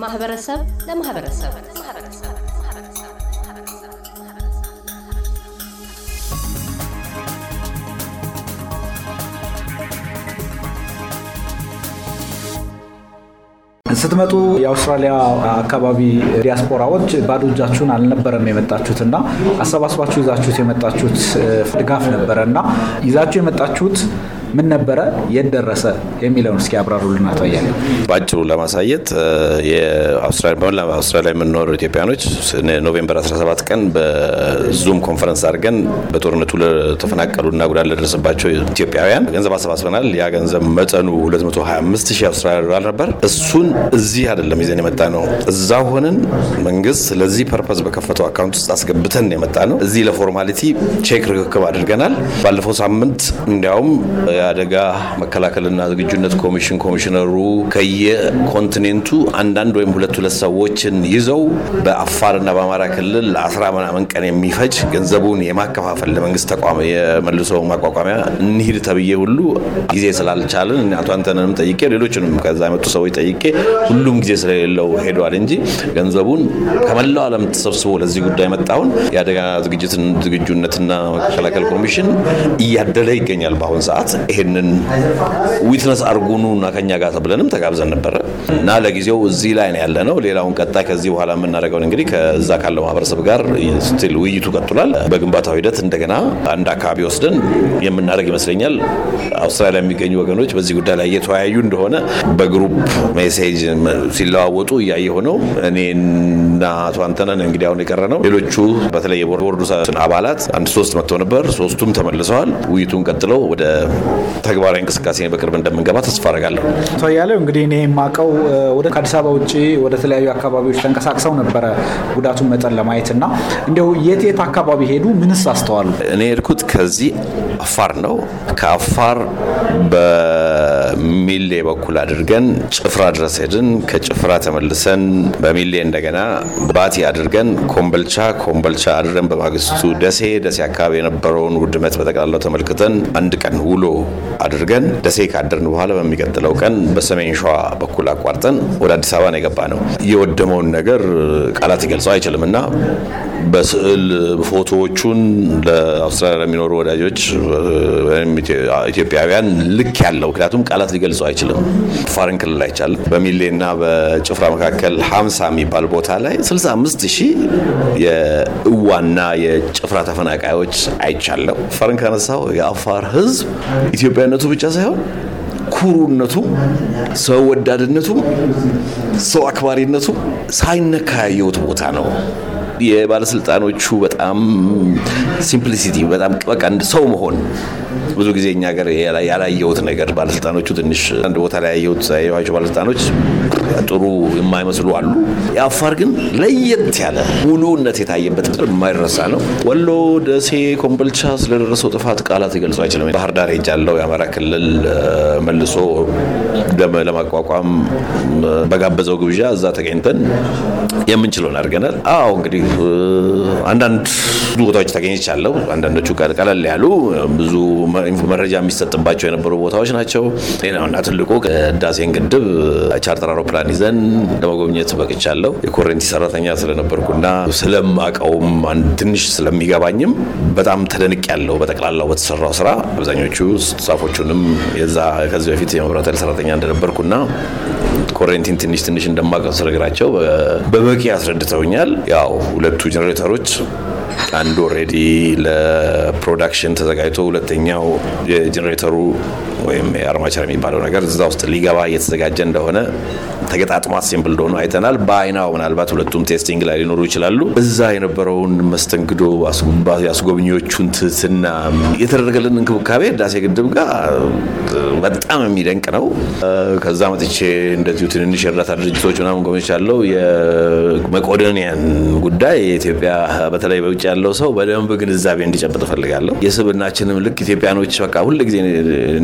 ከማህበረሰብ ለማህበረሰብ። ስትመጡ የአውስትራሊያ አካባቢ ዲያስፖራዎች ባዶ እጃችሁን አልነበረም የመጣችሁት እና አሰባስባችሁ ይዛችሁት የመጣችሁት ድጋፍ ነበረ እና ይዛችሁ የመጣችሁት ምን ነበረ፣ የት ደረሰ የሚለውን እስኪ አብራሩልን አቶ አያሌው። በአጭሩ ለማሳየት አውስትራሊያ የምንኖሩ ኢትዮጵያኖች November 17 ቀን በዙም ኮንፈረንስ አድርገን በጦርነቱ ለተፈናቀሉና ጉዳት ለደረሰባቸው ኢትዮጵያውያን ገንዘብ አሰባስበናል። ያ ገንዘብ መጠኑ 225 ሺህ አውስትራሊያ ዶላር ነበር። እሱን እዚህ አይደለም ይዘን የመጣ ነው። እዛ ሆነን መንግስት ለዚህ purpose በከፈተው account ውስጥ አስገብተን የመጣ ነው። እዚህ ለ formality ቼክ ርክክብ አድርገናል። ባለፈው ሳምንት እንዲያውም የአደጋ መከላከልና ዝግጁነት ኮሚሽን ኮሚሽነሩ ከየ continent ኡ አንዳንድ ወይም ሁለት ሁለት ሰዎችን ይዘው በአፋርና በአማራ ክልል ለአስራ ምናምን ቀን የሚፈጅ ገንዘቡን የማከፋፈል ለመንግስት ተቋም የመልሶ ማቋቋሚያ እንሂድ ተብዬ ሁሉ ጊዜ ስላልቻልን አቶ አንተነንም ጠይቄ ሌሎችንም ከዛ የመጡ ሰዎች ጠይቄ ሁሉም ጊዜ ስለሌለው ሄደዋል እንጂ ገንዘቡን ከመላው ዓለም ተሰብስቦ ለዚህ ጉዳይ መጣውን የአደጋ ዝግጁነትና መከላከል ኮሚሽን እያደለ ይገኛል በአሁን ሰዓት ይሄንን witness አርጉ እና ከኛ ጋር ተብለንም ተጋብዘን ነበረ እና ለጊዜው እዚህ ላይ ነው ያለ ነው። ሌላውን ቀጣይ ከዚህ በኋላ የምናደርገውን እንግዲህ ከዛ ካለው ማህበረሰብ ጋር still ውይይቱ ቀጥሏል። በግንባታው ሂደት እንደገና አንድ አካባቢ ወስደን የምናደርግ ይመስለኛል። አውስትራሊያ የሚገኙ ወገኖች በዚህ ጉዳይ ላይ እየተወያዩ እንደሆነ በ group message ሲለዋወጡ እያየሁ ነው እኔና አቶ አንተነህን እንግዲህ አሁን የቀረ ነው። ሌሎቹ በተለይ የቦርዱ አባላት አንድ ሶስት መጥተው ነበር። ሶስቱም ተመልሰዋል። ውይይቱን ቀጥለው ወደ ተግባራዊ እንቅስቃሴ በቅርብ እንደምንገባ ተስፋ አደርጋለሁ። አቶ አያሌው እንግዲህ እኔ የማውቀው ወደ ከአዲስ አበባ ውጭ ወደ ተለያዩ አካባቢዎች ተንቀሳቅሰው ነበረ ጉዳቱን መጠን ለማየት እና እንዲያው የት የት አካባቢ ሄዱ? ምንስ አስተዋሉ? እኔ የሄድኩት ከዚህ አፋር ነው። ከአፋር በሚሌ በኩል አድርገን ጭፍራ ድረስ ሄድን። ከጭፍራ ተመልሰን በሚሌ እንደገና ባቲ አድርገን ኮምበልቻ፣ ኮምበልቻ አድረን በማግስቱ ደሴ፣ ደሴ አካባቢ የነበረውን ውድመት በጠቅላላው ተመልክተን አንድ ቀን ውሎ አድርገን ደሴ ካደርን በኋላ በሚቀጥለው ቀን በሰሜን ሸዋ በኩል አቋርጠን ወደ አዲስ አበባ ነው የገባ ነው። የወደመውን ነገር ቃላት ሊገልጸው አይችልም እና በስዕል ፎቶዎቹን ለአውስትራሊያ ለሚኖሩ ወዳጆች ኢትዮጵያውያን ልክ ያለው ምክንያቱም ቃላት ሊገልጸው አይችልም። አፋርን ክልል አይቻልም። በሚሌና በጭፍራ መካከል ሀምሳ የሚባል ቦታ ላይ 65 ሺህ የእዋና የጭፍራ ተፈናቃዮች አይቻለው። አፋርን ካነሳው የአፋር ሕዝብ ኢትዮጵያነቱ ብቻ ሳይሆን ኩሩነቱ፣ ሰው ወዳድነቱ፣ ሰው አክባሪነቱ ሳይነካ ያየሁት ቦታ ነው። የባለስልጣኖቹ በጣም simplicity በጣም በቃ ሰው መሆን ብዙ ጊዜ እኛ ሀገር ያላየሁት ነገር ባለስልጣኖቹ ትንሽ አንድ ቦታ ላይ ያየሁት ያየኋቸው ባለስልጣኖች ጥሩ የማይመስሉ አሉ። የአፋር ግን ለየት ያለ ሙሉነት የታየበት የማይረሳ ነው። ወሎ፣ ደሴ፣ ኮምቦልቻ ስለደረሰው ጥፋት ቃላት ሊገልጹ አይችልም። ባህር ዳር ሄጃለሁ። የአማራ ክልል መልሶ ለማቋቋም በጋበዘው ግብዣ እዛ ተገኝተን የምንችለውን አድርገናል። አዎ እንግዲህ አንዳንድ ቦታዎች ተገኝቻለሁ። አንዳንዶቹ ቀለል ያሉ ብዙ መረጃ የሚሰጥባቸው የነበሩ ቦታዎች ናቸው። ሌላውና ትልቁ ህዳሴን ግድብ ቻርተር አውሮፕላን ይዘን ለመጎብኘት በቅቻለሁ። የኮሬንቲ ሰራተኛ ስለነበርኩና ስለማቀውም ትንሽ ስለሚገባኝም በጣም ተደንቅ ያለው በጠቅላላው በተሰራው ስራ አብዛኞቹ ጻፎቹንም የዛ ከዚህ በፊት የመብራት ኃይል ሰራተኛ እንደነበርኩና ኮሬንቲን ትንሽ ትንሽ እንደማቀው ስነግራቸው በበቂ አስረድተውኛል። ያው ሁለቱ ጀኔሬተሮች አንዱ ኦልሬዲ ለፕሮዳክሽን ተዘጋጅቶ ሁለተኛው የጀኔሬተሩ ወይም የአርማቸር የሚባለው ነገር እዛ ውስጥ ሊገባ እየተዘጋጀ እንደሆነ ተገጣጥሞ አሴምብል እንደሆኑ አይተናል። በአይናው ምናልባት ሁለቱም ቴስቲንግ ላይ ሊኖሩ ይችላሉ። እዛ የነበረውን መስተንግዶ፣ የአስጎብኚዎቹን ትህትና፣ የተደረገልን እንክብካቤ ህዳሴ ግድብ ጋር በጣም የሚደንቅ ነው። ከዛ መጥቼ እንደዚሁ ትንንሽ የእርዳታ ድርጅቶች ምናምን ጎብኝቻለሁ። የመቄዶንያን ጉዳይ የኢትዮጵያ በተለይ በውጭ ያለው ሰው በደንብ ግንዛቤ እንዲጨብጥ እፈልጋለሁ። የሰብእናችንም ልክ ኢትዮጵያኖች በቃ ሁልጊዜ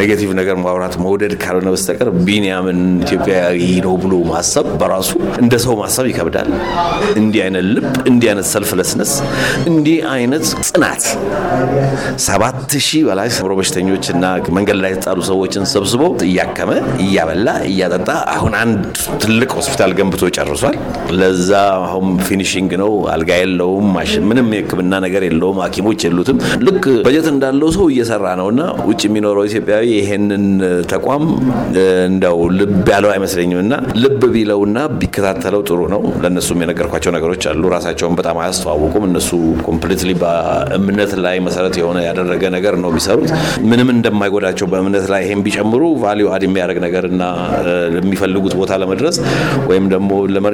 negative ነገር ማውራት መውደድ ካልሆነ በስተቀር ቢንያምን ኢትዮጵያዊ ነው ብሎ ማሰብ በራሱ እንደ ሰው ማሰብ ይከብዳል። እንዲህ አይነት ልብ፣ እንዲህ አይነት selflessness፣ እንዲህ አይነት ጽናት ሰባት ሺህ በላይ አእምሮ በሽተኞች እና መንገድ ላይ የተጣሉ ሰዎችን ሰብስቦ እያከመ እያበላ እያጠጣ አሁን አንድ ትልቅ ሆስፒታል ገንብቶ ጨርሷል። ለዛ አሁን finishing ነው። አልጋ የለውም፣ ምንም የሕክምና ነገር የለውም፣ ሐኪሞች የሉትም። ልክ በጀት እንዳለው ሰው እየሰራ ነው እና ውጭ የሚኖረው ኢትዮጵያዊ ይሄንን ተቋም እንደው ልብ ያለው አይመስለኝም እና ልብ ቢለውና ቢከታተለው ጥሩ ነው። ለእነሱም የነገርኳቸው ነገሮች አሉ። ራሳቸውን በጣም አያስተዋውቁም። እነሱ completely በእምነት ላይ መሰረት የሆነ ያደረገ ነገር ነው የሚሰሩት። ምንም እንደማይጎዳቸው በእምነት ላይ ይሄን ቢጨምሩ value add የሚያደርግ ነገር እና የሚፈልጉት ቦታ ለመድረስ ወይም ደግሞ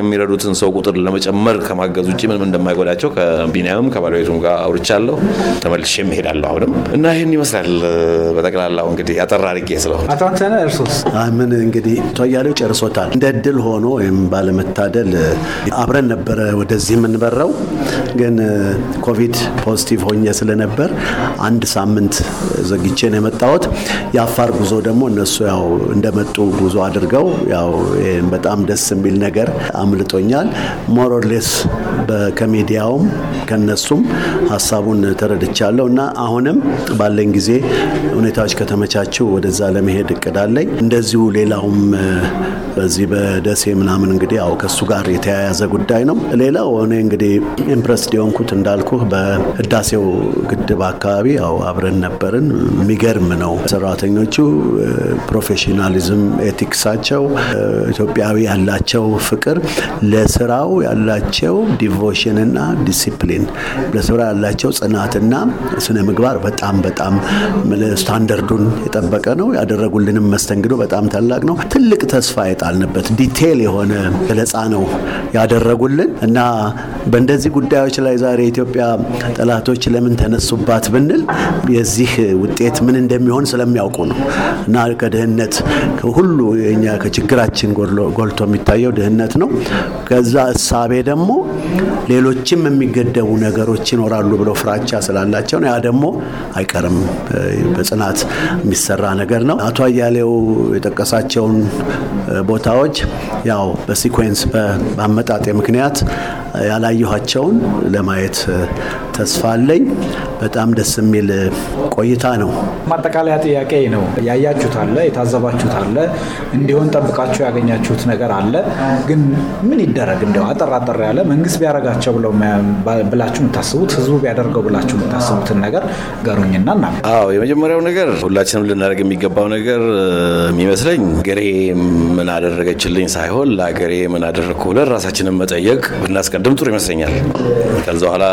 የሚረዱትን ሰው ቁጥር ለመጨመር ከማገዝ ውጭ ምንም እንደማይጎዳቸው ከቢኒያምም ከባለቤቱም ጋር አውርቻለሁ። ተመልሼም እሄዳለሁ አሁንም እና ይህን ይመስላል በጠቅላላው እንግዲህ አጠር አድርጌ ስለሆነ አቶ አንተነህ እርሶስ? ምን እንግዲህ አቶ አያሌው ጨርሶታል። እንደ እድል ሆኖ ወይም ባለመታደል አብረን ነበረ ወደዚህ የምንበረው፣ ግን ኮቪድ positive ሆኜ ስለነበር አንድ ሳምንት ዘግቼ ነው የመጣሁት። የአፋር ጉዞ ደግሞ እነሱ ያው እንደመጡ ጉዞ አድርገው ያው በጣም ደስ የሚል ነገር አምልጦኛል። more or less ከሚዲያውም ከነሱም ሀሳቡን ተረድቻለሁ እና አሁንም ባለኝ ጊዜ ሁኔታዎች ከተመቻቸው ወደዛ ለመሄድ እቅድ አለኝ። እንደዚሁ ሌላውም በዚህ በደሴ ምናምን እንግዲህ ያው ከእሱ ጋር የተያያዘ ጉዳይ ነው። ሌላው እኔ እንግዲህ impressed የሆንኩት እንዳልኩህ በህዳሴው ግድብ አካባቢ ያው አብረን ነበርን። የሚገርም ነው። ሰራተኞቹ professionalism፣ ethics ኣቸው፣ ኢትዮጵያዊ ያላቸው ፍቅር፣ ለስራው ያላቸው devotion ና ዲሲፕሊን፣ ለስራ ያላቸው ጽናትና ስነ ምግባር በጣም በጣም ስታንደርዱን የጠበቀ ነው። ያደረጉልንም መስተንግዶ በጣም ታላቅ ነው። ትልቅ ተስፋ የጣልንበት detail የሆነ ገለጻ ነው ያደረጉልን እና በእንደዚህ ጉዳዮች ላይ ዛሬ የኢትዮጵያ ጠላቶች ለምን ተነሱባት ብንል የዚህ ውጤት ምን እንደሚሆን ስለሚያውቁ ነው እና ከድህነት ሁሉ የኛ ከችግራችን ጎልቶ የሚታየው ድህነት ነው። ከዛ እሳቤ ደግሞ ሌሎችም የሚገደቡ ነገሮች ይኖራሉ ብለው ፍራቻ ስላላቸው ያ ደግሞ አይቀርም በጽናት የሚሰራ ነገር ነው። አቶ አያሌው የጠቀሳቸውን ቦታዎች ያው በሲኮንስ በአመጣጤ ምክንያት ያላየኋቸውን ለማየት ተስፋ አለኝ። በጣም ደስ የሚል ቆይታ ነው። ማጠቃለያ ጥያቄ ነው። ያያችሁት አለ፣ የታዘባችሁት አለ፣ እንዲሆን ጠብቃችሁ ያገኛችሁት ነገር አለ። ግን ምን ይደረግ እንደው አጠር አጠር ያለ መንግስት ቢያደርጋቸው ብለው ብላችሁ የምታስቡት ህዝቡ ቢያደርገው ብላችሁ የምታስቡትን ነገር ገሩኝና እና አዎ የመጀመሪያው ነገር ሁላችንም ልናደርግ የሚገባው ነገር የሚመስለኝ ገሬ ምን አደረገችልኝ ሳይሆን ለሀገሬ ምን አደረግኩ ብለን ራሳችንን መጠየቅ ብናስቀድም ጥሩ ይመስለኛል። ከዛ በኋላ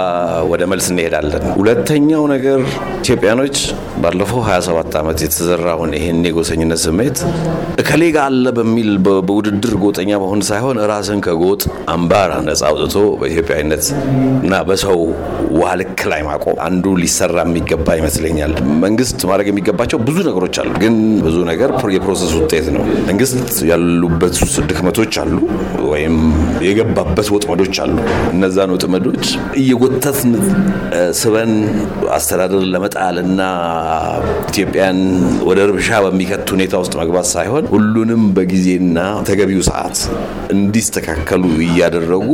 ወደ መልስ እንሄዳለን። ሁለተኛው ነገር ኢትዮጵያኖች ባለፈው 27 ዓመት የተዘራውን ይሄን የጎሰኝነት ስሜት እከሌ ጋ አለ በሚል በውድድር ጎጠኛ መሆን ሳይሆን ራስን ከጎጥ አምባር ነጻ አውጥቶ በኢትዮጵያዊነት እና በሰው ውሃ ላይ ማቆም አንዱ ሊሰራ የሚገባ ይመስለኛል። መንግስት ማድረግ የሚገባቸው ብዙ ነገሮች አሉ፣ ግን ብዙ ነገር የፕሮሰስ ውጤት ነው። መንግስት ያሉበት ድክመቶች አሉ፣ ወይም የገባበት ወጥመዶች አሉ። እነዛን ወጥመዶች እየጎተትን ስበን አስተዳደር ለመጣል እና ኢትዮጵያን ወደ ርብሻ በሚከት ሁኔታ ውስጥ መግባት ሳይሆን ሁሉንም በጊዜና ተገቢው ሰዓት እንዲስተካከሉ እያደረጉ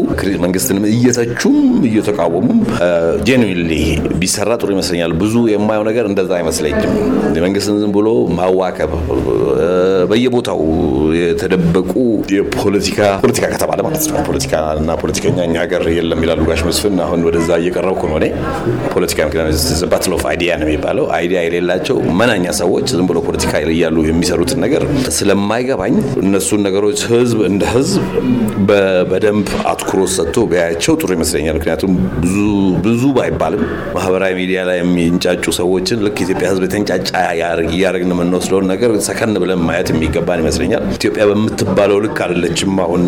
መንግስትንም እየተቹም እየተቃወሙም ጄኑዊንሊ ቢሰራ ጥሩ ይመስለኛል። ብዙ የማየው ነገር እንደዛ አይመስለኝም። መንግስትን ዝም ብሎ ማዋከብ፣ በየቦታው የተደበቁ የፖለቲካ ፖለቲካ ከተባለ ማለት ነው ፖለቲካና ፖለቲከኛ እኛ ሀገር የለም ይላሉ ጋሽ መስፍን። አሁን ወደዛ እየቀረብኩ ነው እኔ ፖለቲካ battle of idea ነው የሚባለው። idea የሌላቸው መናኛ ሰዎች ዝም ብሎ ፖለቲካ እያሉ የሚሰሩትን ነገር ስለማይገባኝ እነሱን ነገሮች ህዝብ እንደ ህዝብ በደንብ አትኩሮት ሰጥቶ ቢያያቸው ጥሩ ይመስለኛል። ምክንያቱም ብዙ ባይባልም ማህበራዊ ሚዲያ ላይ የሚንጫጩ ሰዎችን ልክ ኢትዮጵያ ህዝብ የተንጫጫ እያደረግን የምንወስደውን ነገር ሰከን ብለን ማየት የሚገባን ይመስለኛል። ኢትዮጵያ በምትባለው ልክ አይደለችም። አሁን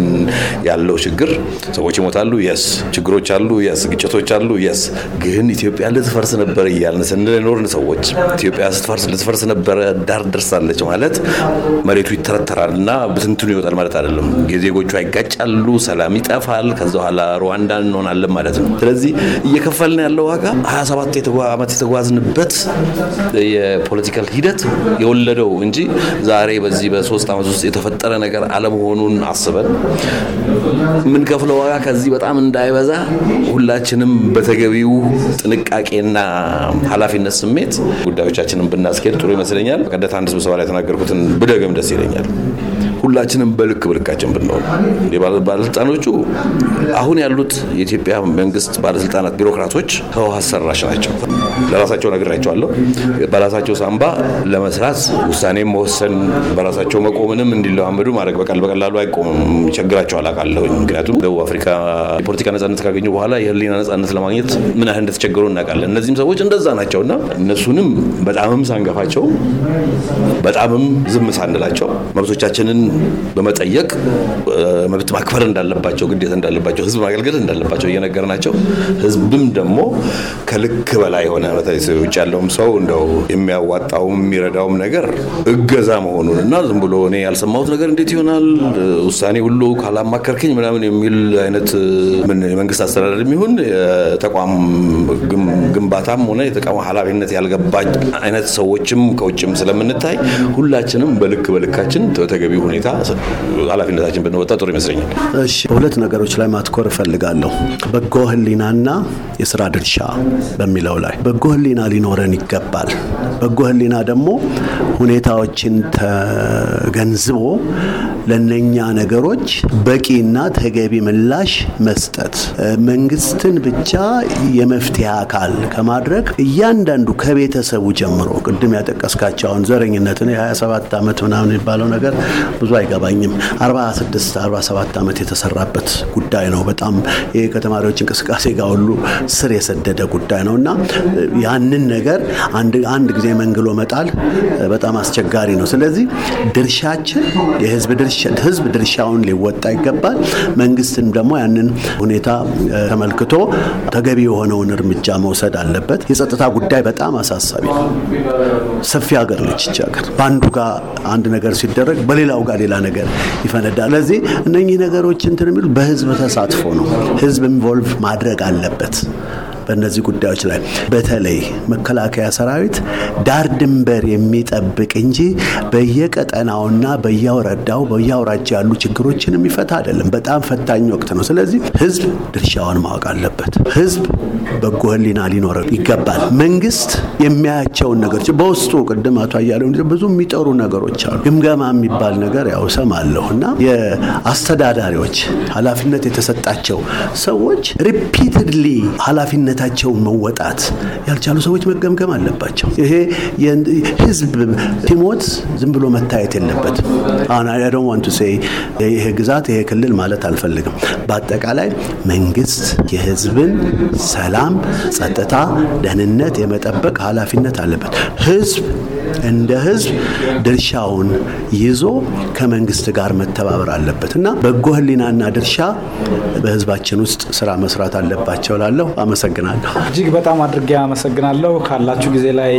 ያለው ችግር ሰዎች ይሞታሉ፣ yes ችግሮች አሉ፣ yes ግጭቶች አሉ፣ yes ግን ኢትዮጵያ ልትፈርስ ነበር እያልን ስንኖርን ሰዎች ኢትዮጵያ ስትፈርስ ልትፈርስ ነበረ ዳር ደርሳለች ማለት መሬቱ ይተረተራል እና ብትንትኑ ይወጣል ማለት አይደለም። ዜጎቿ ይጋጫሉ፣ ይመጣሉ፣ ሰላም ይጠፋል። ከዛ በኋላ ሩዋንዳ እንሆናለን ማለት ነው። ስለዚህ እየከፈልን ያለው ዋጋ 27 ዓመት የተጓዝንበት የፖለቲካል ሂደት የወለደው እንጂ ዛሬ በዚህ በሶስት ዓመት ውስጥ የተፈጠረ ነገር አለመሆኑን አስበን የምንከፍለው ዋጋ ከዚህ በጣም እንዳይበዛ ሁላችንም በተገቢው ጥንቃቄና ኃላፊነት ስሜት ጉዳዮቻችንን ብናስኬድ ጥሩ ይመስለኛል። ቀደት አንድ ስብሰባ ላይ የተናገርኩትን ብደገም ደስ ይለኛል። ሁላችንም በልክ በልካችን ብንሆን ባለስልጣኖቹ አሁን ያሉት የኢትዮጵያ መንግስት ባለስልጣናት ቢሮክራቶች ህወሓት ሰራሽ ናቸው። ለራሳቸው ነግራቸዋለሁ። በራሳቸው ሳንባ ለመስራት ውሳኔም መወሰን በራሳቸው መቆምንም እንዲለማመዱ ማድረግ በቃል በቀላሉ አይቆምም። ይቸግራቸዋል አውቃለሁ። ምክንያቱም ደቡብ አፍሪካ የፖለቲካ ነጻነት ካገኙ በኋላ የህሊና ነጻነት ለማግኘት ምን ያህል እንደተቸገሩ እናውቃለን። እነዚህም ሰዎች እንደዛ ናቸውና እነሱንም በጣምም ሳንገፋቸው በጣምም ዝም ሳንላቸው መብቶቻችንን በመጠየቅ መብት ማክበር እንዳለባቸው ግዴታ እንዳለባቸው ህዝብ ማገልገል እንዳለባቸው እየነገርናቸው ህዝብም ደግሞ ከልክ በላይ የሆነ ውጭ ያለውም ሰው እንደው የሚያዋጣውም የሚረዳውም ነገር እገዛ መሆኑን እና ዝም ብሎ እኔ ያልሰማሁት ነገር እንዴት ይሆናል? ውሳኔ ሁሉ ካላማከርክኝ ምናምን የሚል አይነት የመንግስት አስተዳደር የሚሆን የተቋም ግንባታም ሆነ የተቋም ኃላፊነት ያልገባ አይነት ሰዎችም ከውጭም ስለምንታይ ሁላችንም በልክ በልካችን በተገቢው ሁኔታ ኃላፊነታችን ብንወጣ ጥሩ ይመስለኛል። እሺ፣ በሁለት ነገሮች ላይ ማትኮር እፈልጋለሁ። በጎ ህሊናና የስራ ድርሻ በሚለው ላይ በጎ ህሊና ሊኖረን ይገባል። በጎ ህሊና ደግሞ ሁኔታዎችን ተገንዝቦ ለነኛ ነገሮች በቂና ተገቢ ምላሽ መስጠት፣ መንግስትን ብቻ የመፍትሄ አካል ከማድረግ እያንዳንዱ ከቤተሰቡ ጀምሮ ቅድም ያጠቀስካቸው ዘረኝነትን የ27 ዓመት ምናምን የሚባለው ነገር ብዙ አይገባኝም። 46 47 ዓመት የተሰራበት ጉዳይ ነው። በጣም ይሄ ከተማሪዎች እንቅስቃሴ ጋር ሁሉ ስር የሰደደ ጉዳይ ነው እና ያንን ነገር አንድ ጊዜ መንግሎ መጣል በጣም አስቸጋሪ ነው። ስለዚህ ድርሻችን የህዝብ ህዝብ ድርሻውን ሊወጣ ይገባል። መንግስትም ደግሞ ያንን ሁኔታ ተመልክቶ ተገቢ የሆነውን እርምጃ መውሰድ አለበት። የጸጥታ ጉዳይ በጣም አሳሳቢ ነው። ሰፊ ሀገር ነች ይቺ ሀገር። በአንዱ ጋር አንድ ነገር ሲደረግ በሌላው ጋር ሌላ ነገር ይፈነዳል። ለዚህ እነኚህ ነገሮች እንትን የሚሉ በህዝብ ተሳትፎ ነው። ህዝብ ኢንቮልቭ ማድረግ አለበት። በእነዚህ ጉዳዮች ላይ በተለይ መከላከያ ሰራዊት ዳር ድንበር የሚጠብቅ እንጂ በየቀጠናውና በየወረዳው በየአውራጃ ያሉ ችግሮችን የሚፈታ አይደለም። በጣም ፈታኝ ወቅት ነው። ስለዚህ ህዝብ ድርሻውን ማወቅ አለበት። ህዝብ በጎ ህሊና ሊኖረው ይገባል። መንግስት የሚያያቸውን ነገሮች በውስጡ ቅድም አቶ አያሌው ብዙ የሚጠሩ ነገሮች አሉ። ግምገማ የሚባል ነገር ያው እሰማለሁ እና የአስተዳዳሪዎች ኃላፊነት የተሰጣቸው ሰዎች ሪፒትድሊ ኃላፊነታቸውን መወጣት ያልቻሉ ሰዎች መገምገም አለባቸው። ይሄ ህዝብ ሲሞት ዝም ብሎ መታየት የለበትም። ይሄ ግዛት ይሄ ክልል ማለት አልፈልግም። በአጠቃላይ መንግስት የህዝብን ሰላም፣ ጸጥታ፣ ደህንነት የመጠበቅ ኃላፊነት አለበት። ህዝብ እንደ ህዝብ ድርሻውን ይዞ ከመንግስት ጋር መተባበር አለበት እና በጎ ህሊናና ድርሻ በህዝባችን ውስጥ ስራ መስራት አለባቸው ላለሁ አመሰግናለሁ። እጅግ በጣም አድርጌ አመሰግናለሁ። ካላችሁ ጊዜ ላይ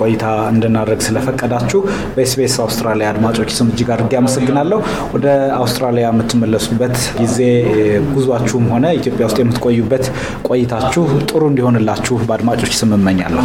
ቆይታ እንድናደርግ ስለፈቀዳችሁ በኤስቢኤስ አውስትራሊያ አድማጮች ስም እጅግ አድርጌ አመሰግናለሁ። ወደ አውስትራሊያ የምትመለሱበት ጊዜ ጉዟችሁም ሆነ ኢትዮጵያ ውስጥ የምትቆዩበት ቆይታችሁ ጥሩ እንዲሆንላችሁ በአድማጮች ስም እመኛለሁ።